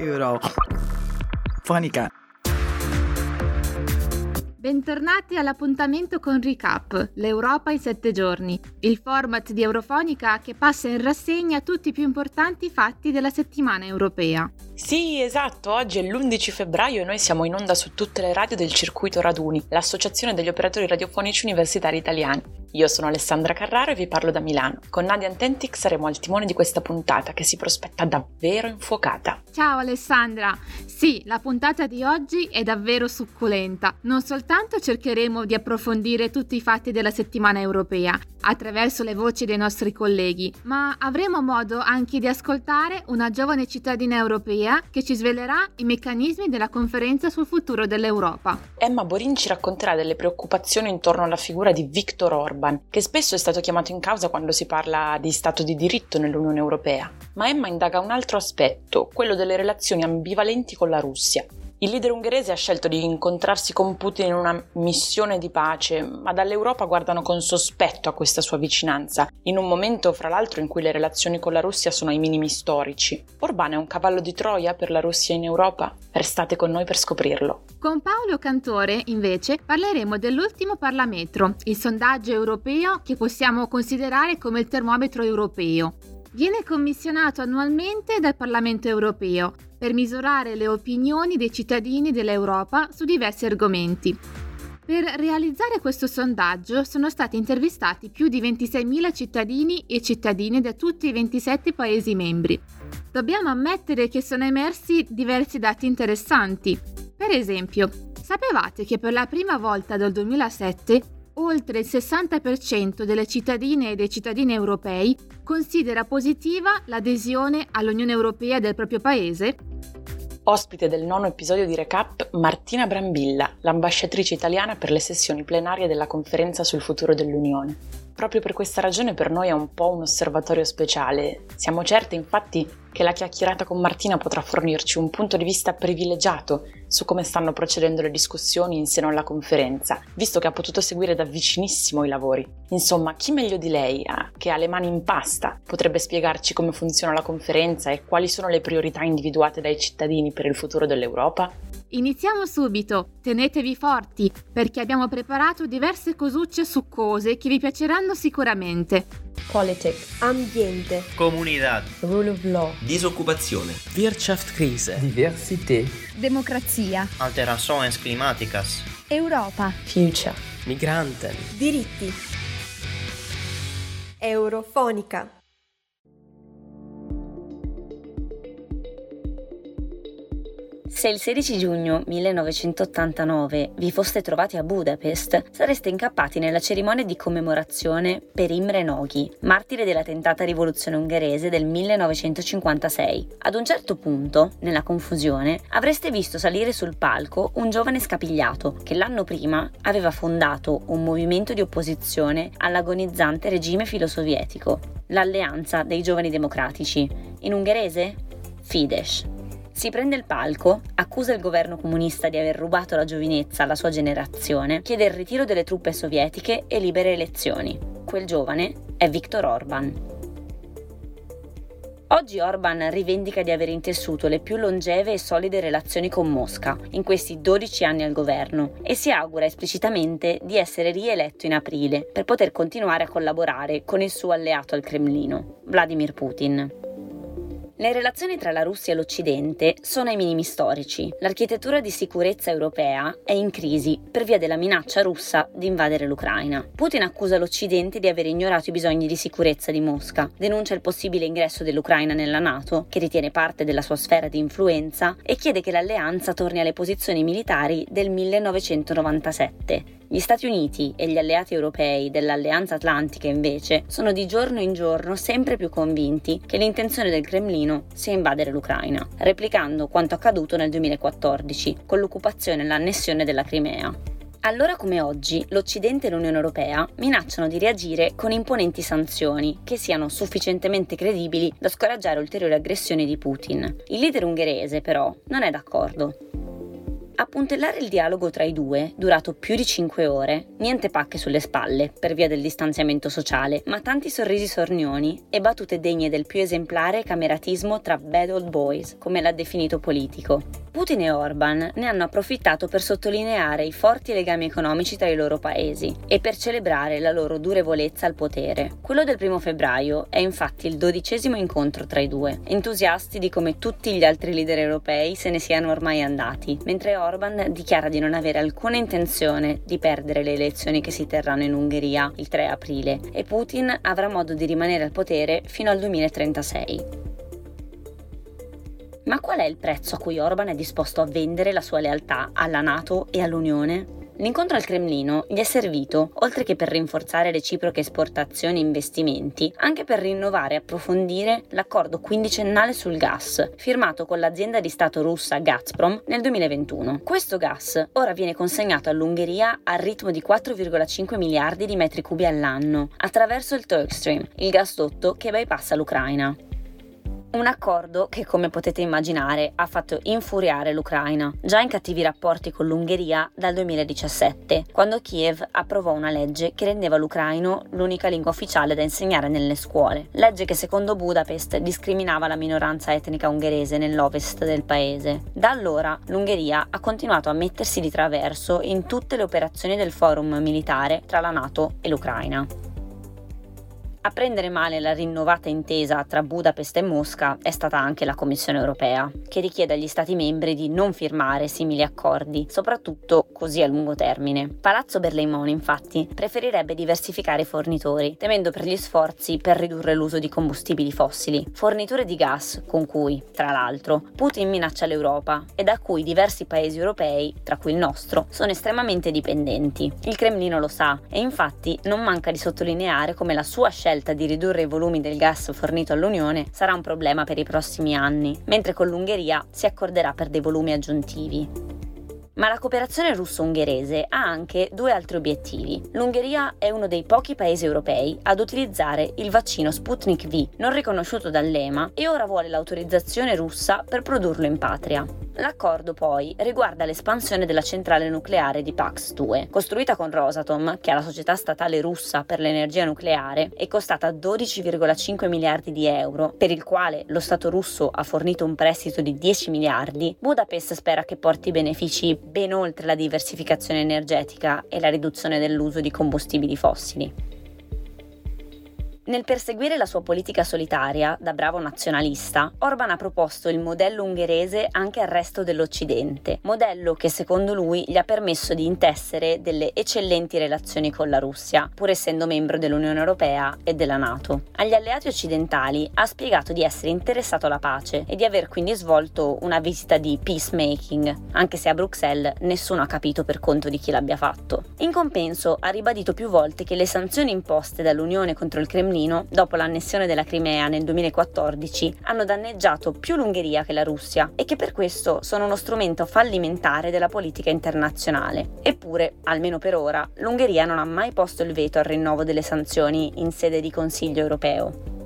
Eurofonica. Bentornati all'appuntamento con Recap, l'Europa in 7 giorni, il format di Eurofonica che passa in rassegna tutti i più importanti fatti della settimana europea. Sì, esatto, oggi è l'11 febbraio e noi siamo in onda su tutte le radio del circuito Raduni, l'associazione degli operatori radiofonici universitari italiani. Io sono Alessandra Carraro e vi parlo da Milano. Con Nadia Antentic saremo al timone di questa puntata che si prospetta davvero infuocata. Ciao Alessandra! Sì, la puntata di oggi è davvero succulenta. Non soltanto cercheremo di approfondire tutti i fatti della settimana europea attraverso le voci dei nostri colleghi, ma avremo modo anche di ascoltare una giovane cittadina europea che ci svelerà i meccanismi della conferenza sul futuro dell'Europa. Emma Borin ci racconterà delle preoccupazioni intorno alla figura di Viktor Orban, che spesso è stato chiamato in causa quando si parla di Stato di diritto nell'Unione Europea. Ma Emma indaga un altro aspetto, quello delle relazioni ambivalenti con la Russia. Il leader ungherese ha scelto di incontrarsi con Putin in una missione di pace, ma dall'Europa guardano con sospetto a questa sua vicinanza, in un momento fra l'altro in cui le relazioni con la Russia sono ai minimi storici. Orban è un cavallo di Troia per la Russia in Europa? Restate con noi per scoprirlo. Con Paolo Cantore, invece, parleremo dell'ultimo Parlametro, il sondaggio europeo che possiamo considerare come il termometro europeo. Viene commissionato annualmente dal Parlamento europeo per misurare le opinioni dei cittadini dell'Europa su diversi argomenti. Per realizzare questo sondaggio sono stati intervistati più di 26.000 cittadini e cittadine da tutti i 27 Paesi membri. Dobbiamo ammettere che sono emersi diversi dati interessanti. Per esempio, sapevate che per la prima volta dal 2007 oltre il 60% delle cittadine e dei cittadini europei considera positiva l'adesione all'Unione Europea del proprio paese? Ospite del nono episodio di Recap, Martina Brambilla, l'ambasciatrice italiana per le sessioni plenarie della conferenza sul futuro dell'Unione. Proprio per questa ragione per noi è un po' un osservatorio speciale. Siamo certi infatti che la chiacchierata con Martina potrà fornirci un punto di vista privilegiato su come stanno procedendo le discussioni in seno alla conferenza, visto che ha potuto seguire da vicinissimo i lavori. Insomma, chi meglio di lei, ah, che ha le mani in pasta, potrebbe spiegarci come funziona la conferenza e quali sono le priorità individuate dai cittadini per il futuro dell'Europa? Iniziamo subito, tenetevi forti perché abbiamo preparato diverse cosucce succose che vi piaceranno sicuramente. Politics, ambiente, comunità, rule of law, disoccupazione, Wirtschaftskrise, diversità, democrazia, alterações climáticas, Europa, future, migranten, diritti. Eurofonica. Se il 16 giugno 1989 vi foste trovati a Budapest, sareste incappati nella cerimonia di commemorazione per Imre Nagy, martire della tentata rivoluzione ungherese del 1956. Ad un certo punto, nella confusione, avreste visto salire sul palco un giovane scapigliato che l'anno prima aveva fondato un movimento di opposizione all'agonizzante regime filosovietico, l'Alleanza dei Giovani Democratici. In ungherese? Fidesz. Si prende il palco, accusa il governo comunista di aver rubato la giovinezza alla sua generazione, chiede il ritiro delle truppe sovietiche e libere elezioni. Quel giovane è Viktor Orban. Oggi Orban rivendica di aver intessuto le più longeve e solide relazioni con Mosca in questi 12 anni al governo e si augura esplicitamente di essere rieletto in aprile per poter continuare a collaborare con il suo alleato al Cremlino, Vladimir Putin. Le relazioni tra la Russia e l'Occidente sono ai minimi storici. L'architettura di sicurezza europea è in crisi per via della minaccia russa di invadere l'Ucraina. Putin accusa l'Occidente di aver ignorato i bisogni di sicurezza di Mosca, denuncia il possibile ingresso dell'Ucraina nella Nato, che ritiene parte della sua sfera di influenza, e chiede che l'alleanza torni alle posizioni militari del 1997. Gli Stati Uniti e gli alleati europei dell'Alleanza Atlantica invece sono di giorno in giorno sempre più convinti che l'intenzione del Cremlino sia invadere l'Ucraina, replicando quanto accaduto nel 2014 con l'occupazione e l'annessione della Crimea. Allora come oggi, l'Occidente e l'Unione Europea minacciano di reagire con imponenti sanzioni che siano sufficientemente credibili da scoraggiare ulteriori aggressioni di Putin. Il leader ungherese, però, non è d'accordo. A puntellare il dialogo tra i due, durato più di 5 ore, niente pacche sulle spalle per via del distanziamento sociale, ma tanti sorrisi sornioni e battute degne del più esemplare cameratismo tra bad old boys, come l'ha definito politico. Putin e Orban ne hanno approfittato per sottolineare i forti legami economici tra i loro paesi e per celebrare la loro durevolezza al potere. Quello del primo febbraio è infatti il dodicesimo incontro tra i due, entusiasti di come tutti gli altri leader europei se ne siano ormai andati, mentre Orban dichiara di non avere alcuna intenzione di perdere le elezioni che si terranno in Ungheria il 3 aprile e Putin avrà modo di rimanere al potere fino al 2036. Ma qual è il prezzo a cui Orban è disposto a vendere la sua lealtà alla Nato e all'Unione? L'incontro al Cremlino gli è servito, oltre che per rinforzare reciproche esportazioni e investimenti, anche per rinnovare e approfondire l'accordo quindicennale sul gas, firmato con l'azienda di Stato russa Gazprom nel 2021. Questo gas ora viene consegnato all'Ungheria al ritmo di 4,5 miliardi di metri cubi all'anno, attraverso il Turkstream, il gasdotto che bypassa l'Ucraina. Un accordo che, come potete immaginare, ha fatto infuriare l'Ucraina, già in cattivi rapporti con l'Ungheria dal 2017, quando Kiev approvò una legge che rendeva l'ucraino l'unica lingua ufficiale da insegnare nelle scuole. Legge che secondo Budapest discriminava la minoranza etnica ungherese nell'ovest del paese. Da allora l'Ungheria ha continuato a mettersi di traverso in tutte le operazioni del forum militare tra la NATO e l'Ucraina. A prendere male la rinnovata intesa tra Budapest e Mosca è stata anche la Commissione europea, che richiede agli Stati membri di non firmare simili accordi, soprattutto così a lungo termine. Palazzo Berlaymont, infatti, preferirebbe diversificare i fornitori, temendo per gli sforzi per ridurre l'uso di combustibili fossili, forniture di gas con cui, tra l'altro, Putin minaccia l'Europa e da cui diversi paesi europei, tra cui il nostro, sono estremamente dipendenti. Il Cremlino lo sa e infatti non manca di sottolineare come la sua scelta scelta di ridurre i volumi del gas fornito all'Unione sarà un problema per i prossimi anni, mentre con l'Ungheria si accorderà per dei volumi aggiuntivi. Ma la cooperazione russo-ungherese ha anche due altri obiettivi. L'Ungheria è uno dei pochi paesi europei ad utilizzare il vaccino Sputnik V, non riconosciuto dall'EMA, e ora vuole l'autorizzazione russa per produrlo in patria. L'accordo poi riguarda l'espansione della centrale nucleare di Pax 2, costruita con Rosatom, che è la società statale russa per l'energia nucleare, e costata 12,5 miliardi di euro, per il quale lo Stato russo ha fornito un prestito di 10 miliardi. Budapest spera che porti benefici ben oltre la diversificazione energetica e la riduzione dell'uso di combustibili fossili. Nel perseguire la sua politica solitaria, da bravo nazionalista, Orban ha proposto il modello ungherese anche al resto dell'Occidente, modello che secondo lui gli ha permesso di intessere delle eccellenti relazioni con la Russia, pur essendo membro dell'Unione Europea e della Nato. Agli alleati occidentali ha spiegato di essere interessato alla pace e di aver quindi svolto una visita di peacemaking, anche se a Bruxelles nessuno ha capito per conto di chi l'abbia fatto. In compenso ha ribadito più volte che le sanzioni imposte dall'Unione contro il Cremlino Cremlino, dopo l'annessione della Crimea nel 2014, hanno danneggiato più l'Ungheria che la Russia e che per questo sono uno strumento fallimentare della politica internazionale. Eppure, almeno per ora, l'Ungheria non ha mai posto il veto al rinnovo delle sanzioni in sede di Consiglio europeo.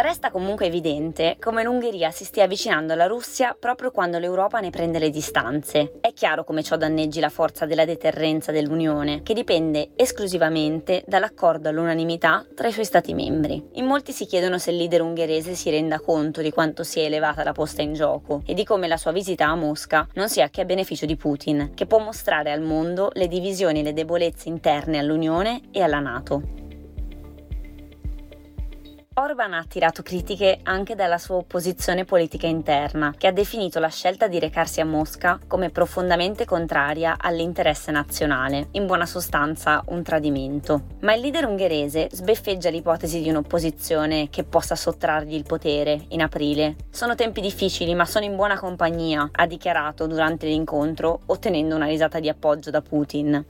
Resta comunque evidente come l'Ungheria si stia avvicinando alla Russia proprio quando l'Europa ne prende le distanze. È chiaro come ciò danneggi la forza della deterrenza dell'Unione, che dipende esclusivamente dall'accordo all'unanimità tra i suoi Stati membri. In molti si chiedono se il leader ungherese si renda conto di quanto sia elevata la posta in gioco e di come la sua visita a Mosca non sia che a beneficio di Putin, che può mostrare al mondo le divisioni e le debolezze interne all'Unione e alla Nato. Orban ha attirato critiche anche dalla sua opposizione politica interna, che ha definito la scelta di recarsi a Mosca come profondamente contraria all'interesse nazionale, in buona sostanza un tradimento. Ma il leader ungherese sbeffeggia l'ipotesi di un'opposizione che possa sottrargli il potere in aprile. Sono tempi difficili, ma sono in buona compagnia, ha dichiarato durante l'incontro, ottenendo una risata di appoggio da Putin.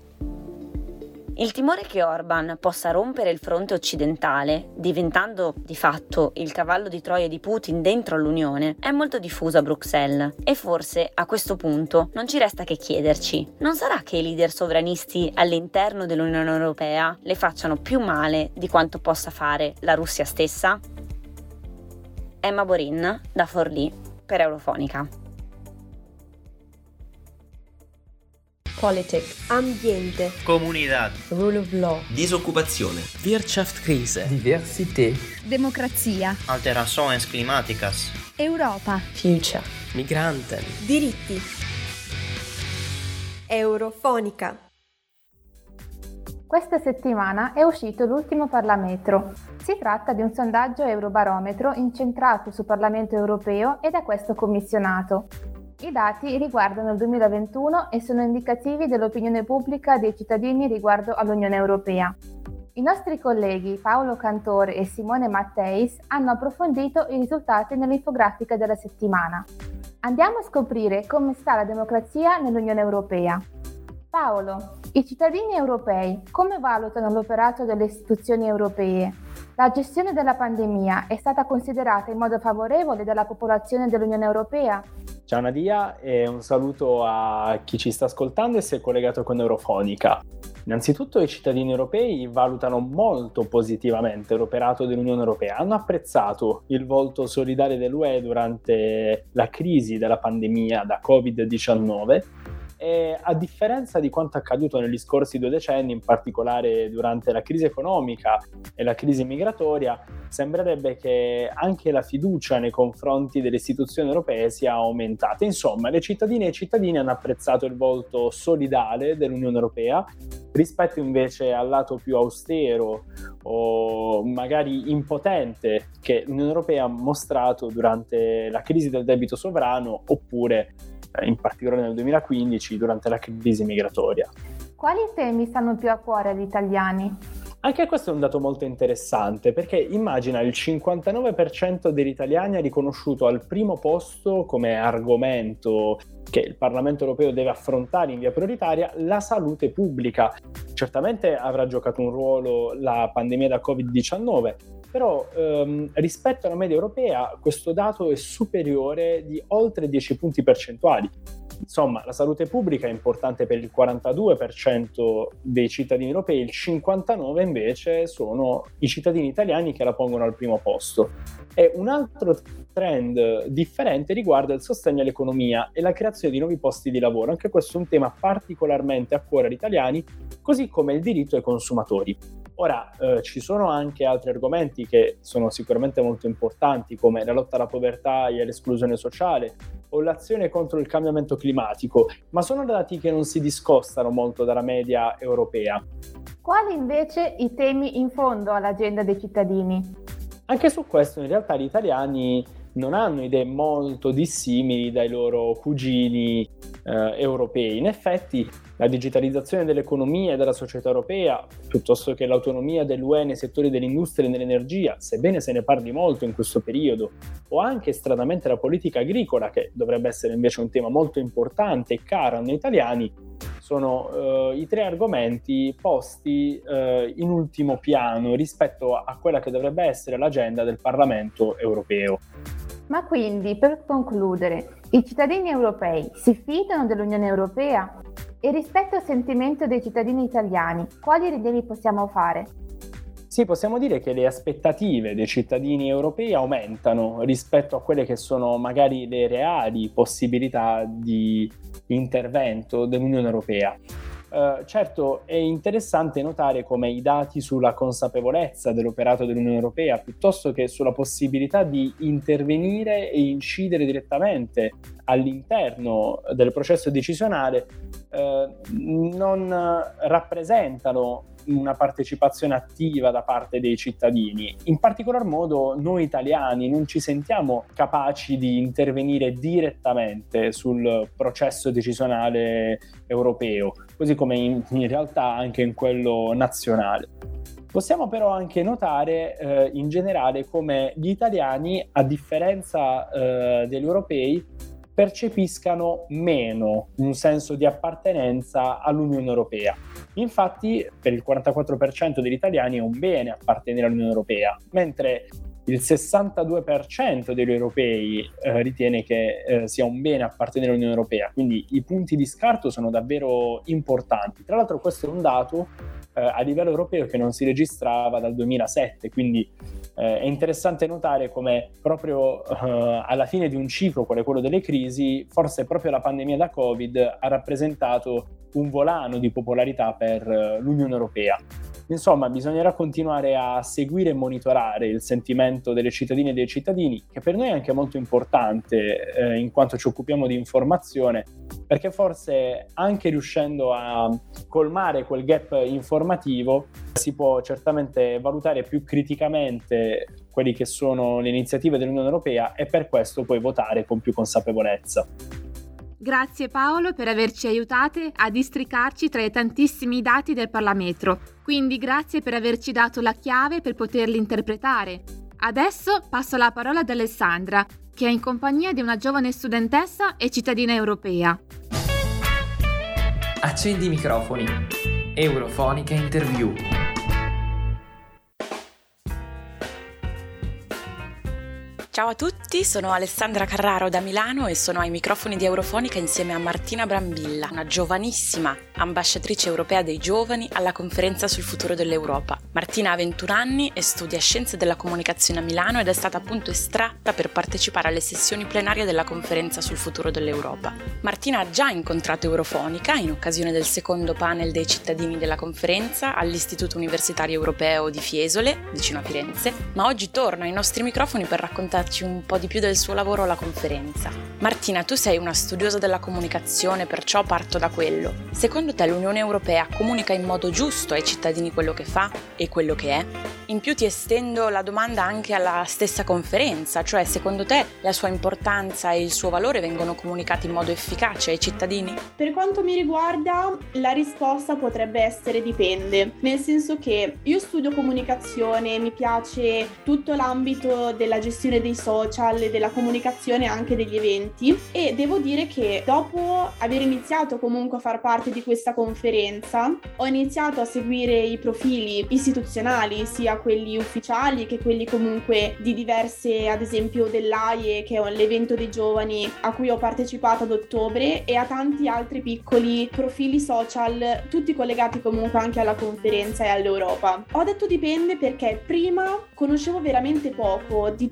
Il timore che Orban possa rompere il fronte occidentale, diventando di fatto il cavallo di Troia di Putin dentro l'Unione, è molto diffuso a Bruxelles e forse a questo punto non ci resta che chiederci, non sarà che i leader sovranisti all'interno dell'Unione Europea le facciano più male di quanto possa fare la Russia stessa? Emma Borin, da Forlì, per Eurofonica. Politics, ambiente, Comunidad. rule of law, Disoccupazione. Wirtschaftskrise. Diversität. Democrazia. Alterações climáticas. Europa. future, Migranten. diritti. Eurofonica. Questa settimana è uscito l'ultimo Parlametro. Si tratta di un sondaggio Eurobarometro incentrato sul Parlamento europeo e da questo commissionato. I dati riguardano il 2021 e sono indicativi dell'opinione pubblica dei cittadini riguardo all'Unione Europea. I nostri colleghi Paolo Cantore e Simone Matteis hanno approfondito i risultati nell'infografica della settimana. Andiamo a scoprire come sta la democrazia nell'Unione Europea. Paolo, i cittadini europei come valutano l'operato delle istituzioni europee? La gestione della pandemia è stata considerata in modo favorevole dalla popolazione dell'Unione Europea? Ciao Nadia e un saluto a chi ci sta ascoltando e si è collegato con Eurofonica. Innanzitutto i cittadini europei valutano molto positivamente l'operato dell'Unione Europea, hanno apprezzato il volto solidale dell'UE durante la crisi della pandemia da Covid-19 e a differenza di quanto accaduto negli scorsi due decenni, in particolare durante la crisi economica e la crisi migratoria, sembrerebbe che anche la fiducia nei confronti delle istituzioni europee sia aumentata. Insomma, le cittadine e i cittadini hanno apprezzato il volto solidale dell'Unione Europea rispetto invece al lato più austero o magari impotente che l'Unione Europea ha mostrato durante la crisi del debito sovrano oppure in particolare nel 2015 durante la crisi migratoria. Quali temi stanno più a cuore agli italiani? Anche questo è un dato molto interessante perché immagina il 59% degli italiani ha riconosciuto al primo posto come argomento che il Parlamento europeo deve affrontare in via prioritaria la salute pubblica. Certamente avrà giocato un ruolo la pandemia da Covid-19, però ehm, rispetto alla media europea questo dato è superiore di oltre 10 punti percentuali. Insomma, la salute pubblica è importante per il 42% dei cittadini europei, il 59% invece sono i cittadini italiani che la pongono al primo posto. E un altro trend differente riguarda il sostegno all'economia e la creazione di nuovi posti di lavoro. Anche questo è un tema particolarmente a cuore agli italiani, così come il diritto ai consumatori. Ora, eh, ci sono anche altri argomenti che sono sicuramente molto importanti, come la lotta alla povertà e all'esclusione sociale o l'azione contro il cambiamento climatico, ma sono dati che non si discostano molto dalla media europea. Quali invece i temi in fondo all'agenda dei cittadini? Anche su questo in realtà gli italiani non hanno idee molto dissimili dai loro cugini eh, europei. In effetti la digitalizzazione dell'economia e della società europea, piuttosto che l'autonomia dell'UE nei settori dell'industria e dell'energia, sebbene se ne parli molto in questo periodo, o anche stranamente la politica agricola, che dovrebbe essere invece un tema molto importante e caro a noi italiani, sono eh, i tre argomenti posti eh, in ultimo piano rispetto a quella che dovrebbe essere l'agenda del Parlamento europeo. Ma quindi, per concludere, i cittadini europei si fidano dell'Unione Europea? E rispetto al sentimento dei cittadini italiani, quali rilievi possiamo fare? Sì, possiamo dire che le aspettative dei cittadini europei aumentano rispetto a quelle che sono magari le reali possibilità di intervento dell'Unione Europea. Uh, certo, è interessante notare come i dati sulla consapevolezza dell'operato dell'Unione Europea, piuttosto che sulla possibilità di intervenire e incidere direttamente all'interno del processo decisionale, uh, non rappresentano una partecipazione attiva da parte dei cittadini. In particolar modo noi italiani non ci sentiamo capaci di intervenire direttamente sul processo decisionale europeo, così come in, in realtà anche in quello nazionale. Possiamo però anche notare eh, in generale come gli italiani, a differenza eh, degli europei, percepiscano meno un senso di appartenenza all'Unione Europea. Infatti, per il 44% degli italiani è un bene appartenere all'Unione Europea, mentre il 62% degli europei eh, ritiene che eh, sia un bene appartenere all'Unione Europea, quindi i punti di scarto sono davvero importanti. Tra l'altro questo è un dato a livello europeo che non si registrava dal 2007, quindi eh, è interessante notare come proprio eh, alla fine di un ciclo, quale quello delle crisi, forse proprio la pandemia da Covid ha rappresentato un volano di popolarità per eh, l'Unione Europea. Insomma, bisognerà continuare a seguire e monitorare il sentimento delle cittadine e dei cittadini, che per noi è anche molto importante eh, in quanto ci occupiamo di informazione, perché forse anche riuscendo a colmare quel gap informativo si può certamente valutare più criticamente quelle che sono le iniziative dell'Unione Europea e per questo poi votare con più consapevolezza. Grazie Paolo per averci aiutate a districarci tra i tantissimi dati del Parlametro. Quindi grazie per averci dato la chiave per poterli interpretare. Adesso passo la parola ad Alessandra, che è in compagnia di una giovane studentessa e cittadina europea. Accendi i microfoni. Eurofonica Interview. Ciao a tutti, sono Alessandra Carraro da Milano e sono ai microfoni di Eurofonica insieme a Martina Brambilla, una giovanissima ambasciatrice europea dei giovani alla conferenza sul futuro dell'Europa. Martina ha 21 anni e studia scienze della comunicazione a Milano ed è stata appunto estratta per partecipare alle sessioni plenarie della conferenza sul futuro dell'Europa. Martina ha già incontrato Eurofonica in occasione del secondo panel dei cittadini della conferenza all'Istituto Universitario Europeo di Fiesole, vicino a Firenze, ma oggi torna ai nostri microfoni per raccontarci raccontarci un po' di più del suo lavoro alla conferenza. Martina, tu sei una studiosa della comunicazione, perciò parto da quello. Secondo te l'Unione Europea comunica in modo giusto ai cittadini quello che fa e quello che è? In più ti estendo la domanda anche alla stessa conferenza, cioè secondo te la sua importanza e il suo valore vengono comunicati in modo efficace ai cittadini? Per quanto mi riguarda, la risposta potrebbe essere dipende, nel senso che io studio comunicazione, mi piace tutto l'ambito della gestione dei social e della comunicazione anche degli eventi e devo dire che dopo aver iniziato comunque a far parte di questa conferenza ho iniziato a seguire i profili istituzionali sia quelli ufficiali che quelli comunque di diverse ad esempio dell'AIE che è l'evento dei giovani a cui ho partecipato ad ottobre e a tanti altri piccoli profili social tutti collegati comunque anche alla conferenza e all'Europa. Ho detto dipende perché prima conoscevo veramente poco di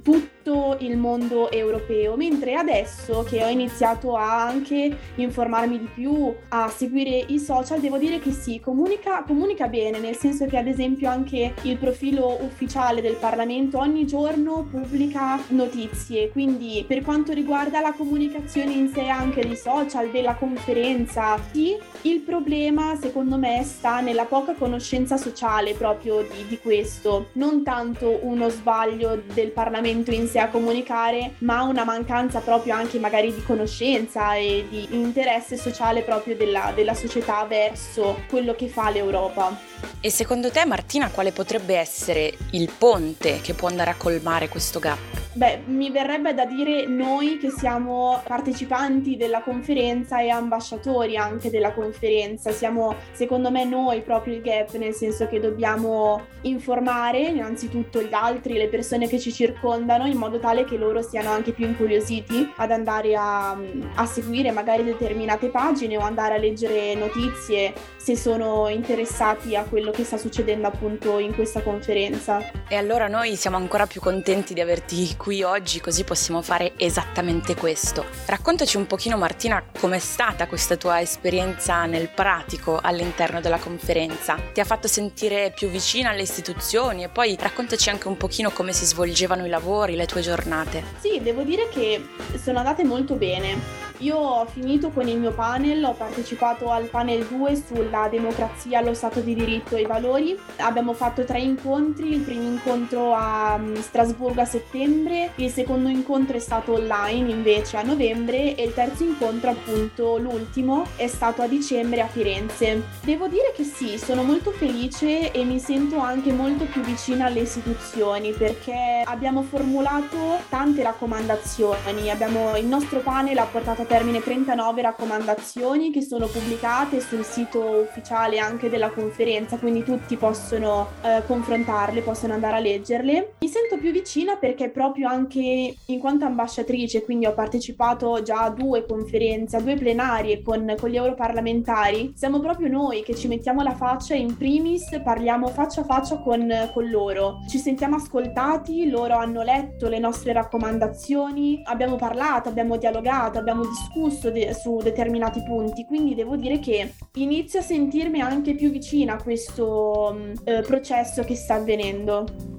tutto il mondo europeo, mentre adesso che ho iniziato a anche informarmi di più, a seguire i social, devo dire che sì, comunica, comunica bene, nel senso che ad esempio anche il profilo ufficiale del Parlamento ogni giorno pubblica notizie, quindi per quanto riguarda la comunicazione in sé anche dei social, della conferenza, sì, il problema secondo me sta nella poca conoscenza sociale proprio di, di questo, non tanto uno sbaglio del Parlamento in sé a comunicare, ma una mancanza proprio anche magari di conoscenza e di interesse sociale proprio della, della società verso quello che fa l'Europa. E secondo te Martina quale potrebbe essere il ponte che può andare a colmare questo gap? Beh, mi verrebbe da dire noi che siamo partecipanti della conferenza e ambasciatori anche della conferenza. Siamo, secondo me, noi proprio il gap, nel senso che dobbiamo informare innanzitutto gli altri, le persone che ci circondano, in modo tale che loro siano anche più incuriositi ad andare a, a seguire magari determinate pagine o andare a leggere notizie se sono interessati a quello che sta succedendo appunto in questa conferenza. E allora noi siamo ancora più contenti di averti qui oggi così possiamo fare esattamente questo. Raccontaci un pochino Martina com'è stata questa tua esperienza nel pratico all'interno della conferenza. Ti ha fatto sentire più vicina alle istituzioni e poi raccontaci anche un pochino come si svolgevano i lavori, le tue giornate. Sì, devo dire che sono andate molto bene. Io ho finito con il mio panel, ho partecipato al panel 2 sulla democrazia, lo Stato di diritto e i valori. Abbiamo fatto tre incontri, il primo incontro a mm, Strasburgo a settembre, il secondo incontro è stato online invece a novembre e il terzo incontro appunto l'ultimo è stato a dicembre a Firenze. Devo dire che sì, sono molto felice e mi sento anche molto più vicina alle istituzioni perché abbiamo formulato tante raccomandazioni, abbiamo, il nostro panel ha portato a termine 39 raccomandazioni che sono pubblicate sul sito ufficiale anche della conferenza, quindi tutti possono eh, confrontarle, possono andare a leggerle. Mi sento più vicina perché proprio anche in quanto ambasciatrice, quindi ho partecipato già a due conferenze, a due plenarie con, con gli europarlamentari, siamo proprio noi che ci mettiamo la faccia e in primis parliamo faccia a faccia con, con loro. Ci sentiamo ascoltati, loro hanno letto le nostre raccomandazioni, abbiamo parlato, abbiamo dialogato, abbiamo discusso discusso de- su determinati punti, quindi devo dire che inizio a sentirmi anche più vicina a questo mm, eh, processo che sta avvenendo.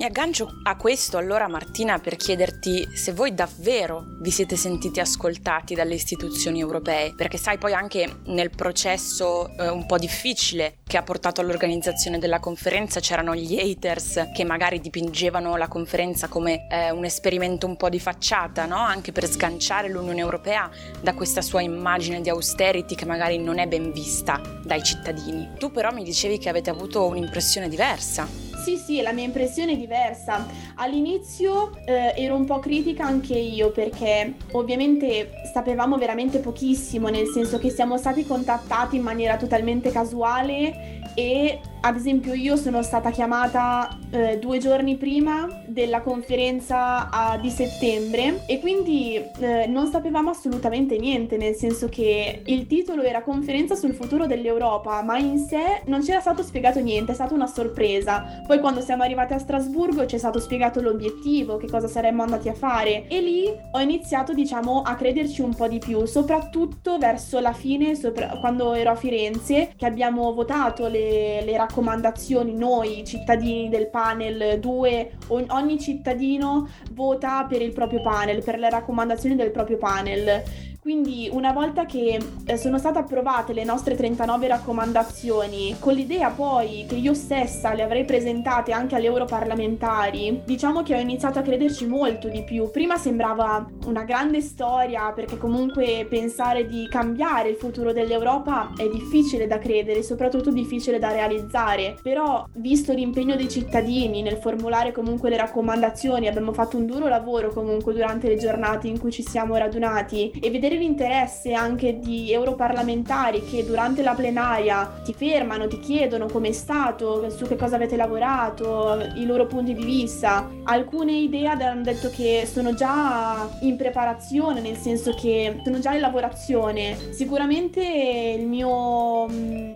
Mi aggancio a questo allora Martina per chiederti se voi davvero vi siete sentiti ascoltati dalle istituzioni europee, perché sai poi anche nel processo eh, un po' difficile che ha portato all'organizzazione della conferenza c'erano gli haters che magari dipingevano la conferenza come eh, un esperimento un po' di facciata, no? anche per sganciare l'Unione Europea da questa sua immagine di austerity che magari non è ben vista dai cittadini. Tu però mi dicevi che avete avuto un'impressione diversa. Sì, sì, la mia impressione è diversa. All'inizio eh, ero un po' critica anche io perché ovviamente sapevamo veramente pochissimo, nel senso che siamo stati contattati in maniera totalmente casuale e ad esempio io sono stata chiamata eh, due giorni prima della conferenza a, di settembre e quindi eh, non sapevamo assolutamente niente, nel senso che il titolo era Conferenza sul futuro dell'Europa, ma in sé non c'era stato spiegato niente, è stata una sorpresa. Poi quando siamo arrivati a Strasburgo ci è stato spiegato l'obiettivo, che cosa saremmo andati a fare e lì ho iniziato diciamo a crederci un po' di più, soprattutto verso la fine, sopra- quando ero a Firenze, che abbiamo votato le, le raccomandazioni noi cittadini del panel 2 ogni cittadino vota per il proprio panel per le raccomandazioni del proprio panel quindi una volta che eh, sono state approvate le nostre 39 raccomandazioni, con l'idea poi che io stessa le avrei presentate anche alle europarlamentari, diciamo che ho iniziato a crederci molto di più. Prima sembrava una grande storia perché comunque pensare di cambiare il futuro dell'Europa è difficile da credere, soprattutto difficile da realizzare. Però visto l'impegno dei cittadini nel formulare comunque le raccomandazioni, abbiamo fatto un duro lavoro comunque durante le giornate in cui ci siamo radunati e vedere l'interesse anche di europarlamentari che durante la plenaria ti fermano, ti chiedono com'è stato, su che cosa avete lavorato, i loro punti di vista. Alcune idee hanno detto che sono già in preparazione, nel senso che sono già in lavorazione. Sicuramente il mio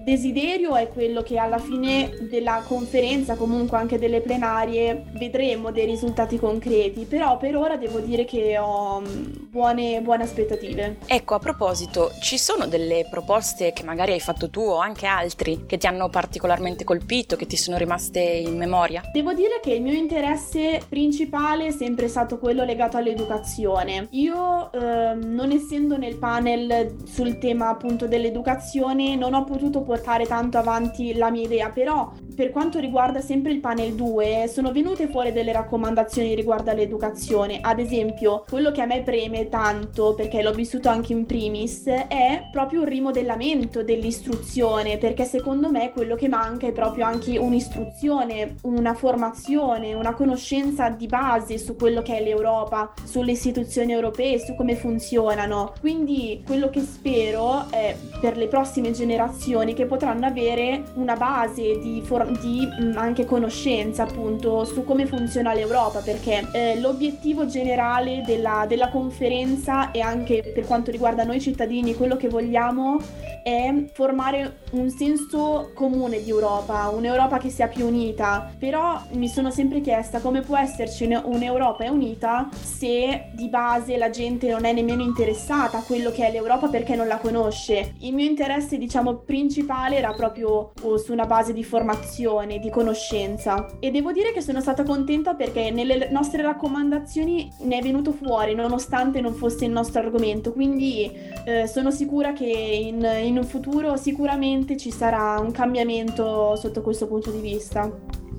desiderio è quello che alla fine della conferenza, comunque anche delle plenarie, vedremo dei risultati concreti, però per ora devo dire che ho buone, buone aspettative. Ecco, a proposito, ci sono delle proposte che magari hai fatto tu o anche altri che ti hanno particolarmente colpito, che ti sono rimaste in memoria? Devo dire che il mio interesse principale è sempre stato quello legato all'educazione. Io, ehm, non essendo nel panel sul tema appunto dell'educazione, non ho potuto portare tanto avanti la mia idea, però per quanto riguarda sempre il panel 2, sono venute fuori delle raccomandazioni riguardo all'educazione. Ad esempio, quello che a me preme tanto, perché l'ho vissuto vissuto anche in primis, è proprio un rimodellamento dell'istruzione, perché secondo me quello che manca è proprio anche un'istruzione, una formazione, una conoscenza di base su quello che è l'Europa, sulle istituzioni europee, su come funzionano. Quindi quello che spero è per le prossime generazioni che potranno avere una base di, for- di mm, anche conoscenza appunto su come funziona l'Europa, perché eh, l'obiettivo generale della, della conferenza è anche per per quanto riguarda noi cittadini, quello che vogliamo è formare un senso comune di Europa, un'Europa che sia più unita. Però mi sono sempre chiesta come può esserci un'Europa unita se di base la gente non è nemmeno interessata a quello che è l'Europa perché non la conosce. Il mio interesse, diciamo, principale era proprio oh, su una base di formazione, di conoscenza. E devo dire che sono stata contenta perché nelle nostre raccomandazioni ne è venuto fuori, nonostante non fosse il nostro argomento quindi eh, sono sicura che in, in un futuro sicuramente ci sarà un cambiamento sotto questo punto di vista.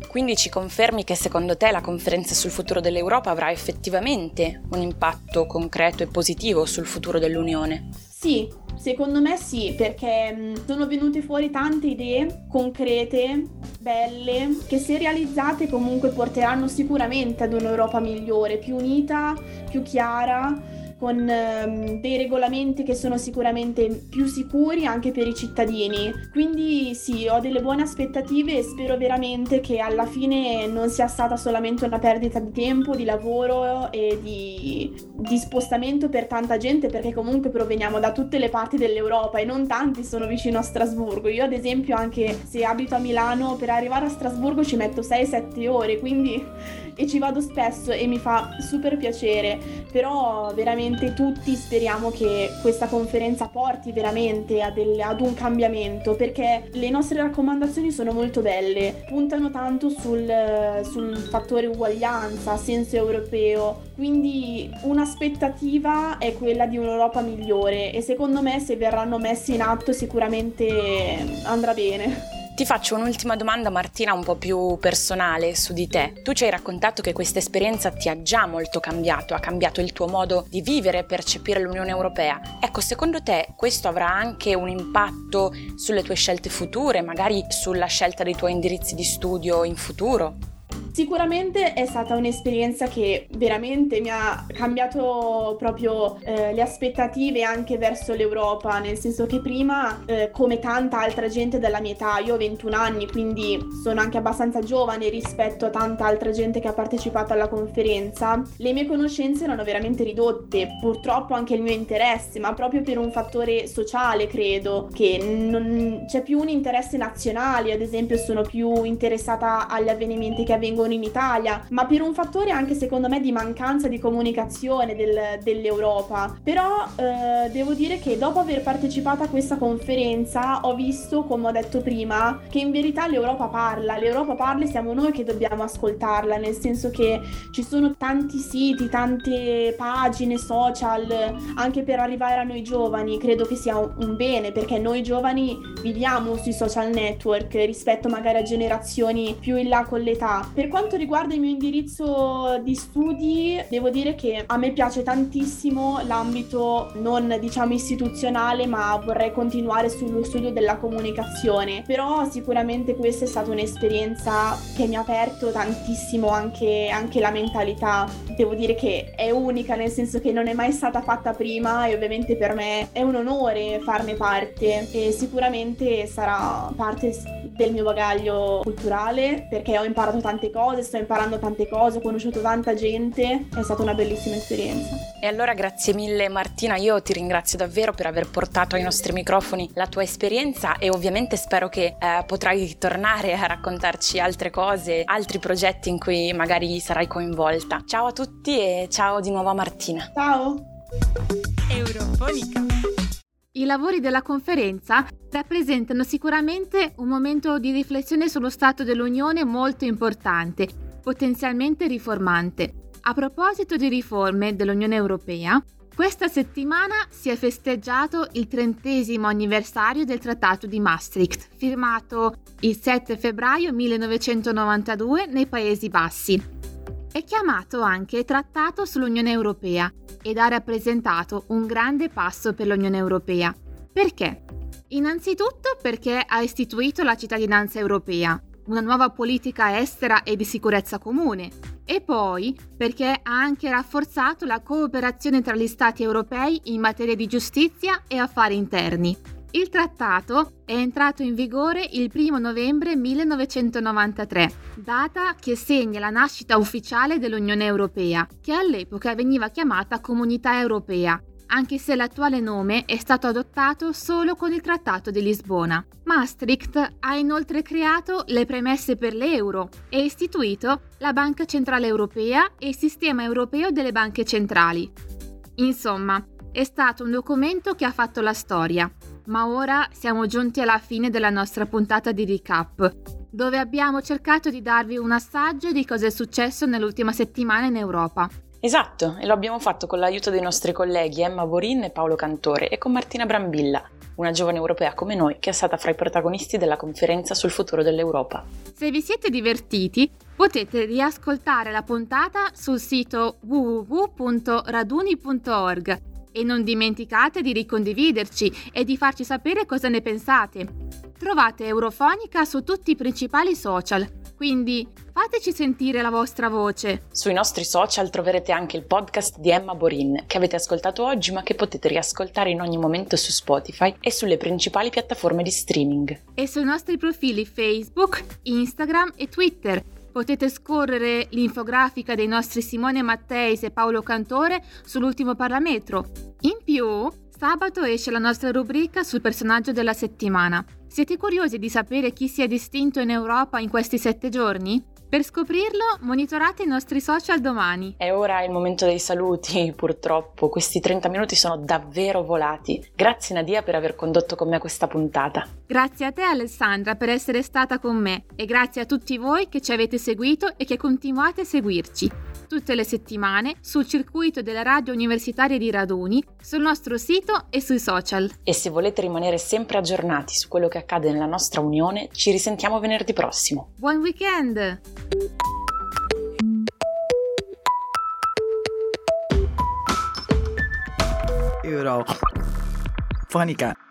Quindi ci confermi che secondo te la conferenza sul futuro dell'Europa avrà effettivamente un impatto concreto e positivo sul futuro dell'Unione? Sì, secondo me sì, perché mm, sono venute fuori tante idee concrete, belle, che se realizzate comunque porteranno sicuramente ad un'Europa migliore, più unita, più chiara con ehm, dei regolamenti che sono sicuramente più sicuri anche per i cittadini. Quindi sì, ho delle buone aspettative e spero veramente che alla fine non sia stata solamente una perdita di tempo, di lavoro e di, di spostamento per tanta gente perché comunque proveniamo da tutte le parti dell'Europa e non tanti sono vicino a Strasburgo. Io ad esempio anche se abito a Milano per arrivare a Strasburgo ci metto 6-7 ore, quindi e ci vado spesso e mi fa super piacere, però veramente sicuramente tutti speriamo che questa conferenza porti veramente del, ad un cambiamento perché le nostre raccomandazioni sono molto belle, puntano tanto sul, sul fattore uguaglianza, senso europeo, quindi un'aspettativa è quella di un'Europa migliore e secondo me se verranno messi in atto sicuramente andrà bene. Ti faccio un'ultima domanda Martina un po' più personale su di te. Tu ci hai raccontato che questa esperienza ti ha già molto cambiato, ha cambiato il tuo modo di vivere e percepire l'Unione Europea. Ecco, secondo te questo avrà anche un impatto sulle tue scelte future, magari sulla scelta dei tuoi indirizzi di studio in futuro? Sicuramente è stata un'esperienza che veramente mi ha cambiato proprio eh, le aspettative anche verso l'Europa, nel senso che prima, eh, come tanta altra gente della mia età, io ho 21 anni, quindi sono anche abbastanza giovane rispetto a tanta altra gente che ha partecipato alla conferenza, le mie conoscenze erano veramente ridotte, purtroppo anche il mio interesse, ma proprio per un fattore sociale credo, che non c'è più un interesse nazionale, ad esempio sono più interessata agli avvenimenti che avvengono avvengono in Italia, ma per un fattore anche secondo me di mancanza di comunicazione del, dell'Europa. Però eh, devo dire che dopo aver partecipato a questa conferenza ho visto, come ho detto prima, che in verità l'Europa parla, l'Europa parla e siamo noi che dobbiamo ascoltarla, nel senso che ci sono tanti siti, tante pagine social anche per arrivare a noi giovani, credo che sia un, bene perché noi giovani viviamo sui social network rispetto magari a generazioni più in là con l'età. Per quanto riguarda il mio indirizzo di studi, devo dire che a me piace tantissimo l'ambito non diciamo istituzionale, ma vorrei continuare sullo studio della comunicazione. Però sicuramente questa è stata un'esperienza che mi ha aperto tantissimo anche, anche la mentalità. Devo dire che è unica, nel senso che non è mai stata fatta prima e ovviamente per me è un onore farne parte e sicuramente sarà parte del mio bagaglio culturale perché ho imparato tante cose cose, sto imparando tante cose, ho conosciuto tanta gente, è stata una bellissima esperienza. E allora grazie mille Martina, io ti ringrazio davvero per aver portato ai nostri microfoni la tua esperienza e ovviamente spero che eh, potrai tornare a raccontarci altre cose, altri progetti in cui magari sarai coinvolta. Ciao a tutti e ciao di nuovo a Martina. Ciao! Eurofonica. I lavori della conferenza rappresentano sicuramente un momento di riflessione sullo Stato dell'Unione molto importante, potenzialmente riformante. A proposito di riforme dell'Unione Europea, questa settimana si è festeggiato il trentesimo anniversario del Trattato di Maastricht, firmato il 7 febbraio 1992 nei Paesi Bassi. È chiamato anche Trattato sull'Unione Europea ed ha rappresentato un grande passo per l'Unione Europea. Perché? Innanzitutto perché ha istituito la cittadinanza europea, una nuova politica estera e di sicurezza comune, e poi perché ha anche rafforzato la cooperazione tra gli Stati europei in materia di giustizia e affari interni. Il trattato è entrato in vigore il 1 novembre 1993, data che segna la nascita ufficiale dell'Unione Europea, che all'epoca veniva chiamata Comunità Europea, anche se l'attuale nome è stato adottato solo con il Trattato di Lisbona. Maastricht ha inoltre creato le premesse per l'euro e istituito la Banca Centrale Europea e il Sistema Europeo delle Banche Centrali. Insomma, è stato un documento che ha fatto la storia ma ora siamo giunti alla fine della nostra puntata di recap, dove abbiamo cercato di darvi un assaggio di cosa è successo nell'ultima settimana in Europa. Esatto, e lo abbiamo fatto con l'aiuto dei nostri colleghi Emma Borin e Paolo Cantore e con Martina Brambilla, una giovane europea come noi che è stata fra i protagonisti della conferenza sul futuro dell'Europa. Se vi siete divertiti, potete riascoltare la puntata sul sito www.raduni.org e non dimenticate di ricondividerci e di farci sapere cosa ne pensate. Trovate Eurofonica su tutti i principali social, quindi fateci sentire la vostra voce. Sui nostri social troverete anche il podcast di Emma Borin che avete ascoltato oggi ma che potete riascoltare in ogni momento su Spotify e sulle principali piattaforme di streaming. E sui nostri profili Facebook, Instagram e Twitter Potete scorrere l'infografica dei nostri Simone Matteis e Paolo Cantore sull'ultimo parametro. In più, sabato esce la nostra rubrica sul personaggio della settimana. Siete curiosi di sapere chi si è distinto in Europa in questi sette giorni? Per scoprirlo, monitorate i nostri social domani. E ora è il momento dei saluti, purtroppo. Questi 30 minuti sono davvero volati. Grazie Nadia per aver condotto con me questa puntata. Grazie a te Alessandra per essere stata con me e grazie a tutti voi che ci avete seguito e che continuate a seguirci tutte le settimane sul circuito della radio universitaria di Raduni, sul nostro sito e sui social. E se volete rimanere sempre aggiornati su quello che accade nella nostra unione, ci risentiamo venerdì prossimo. Buon weekend! Euro. Fonica.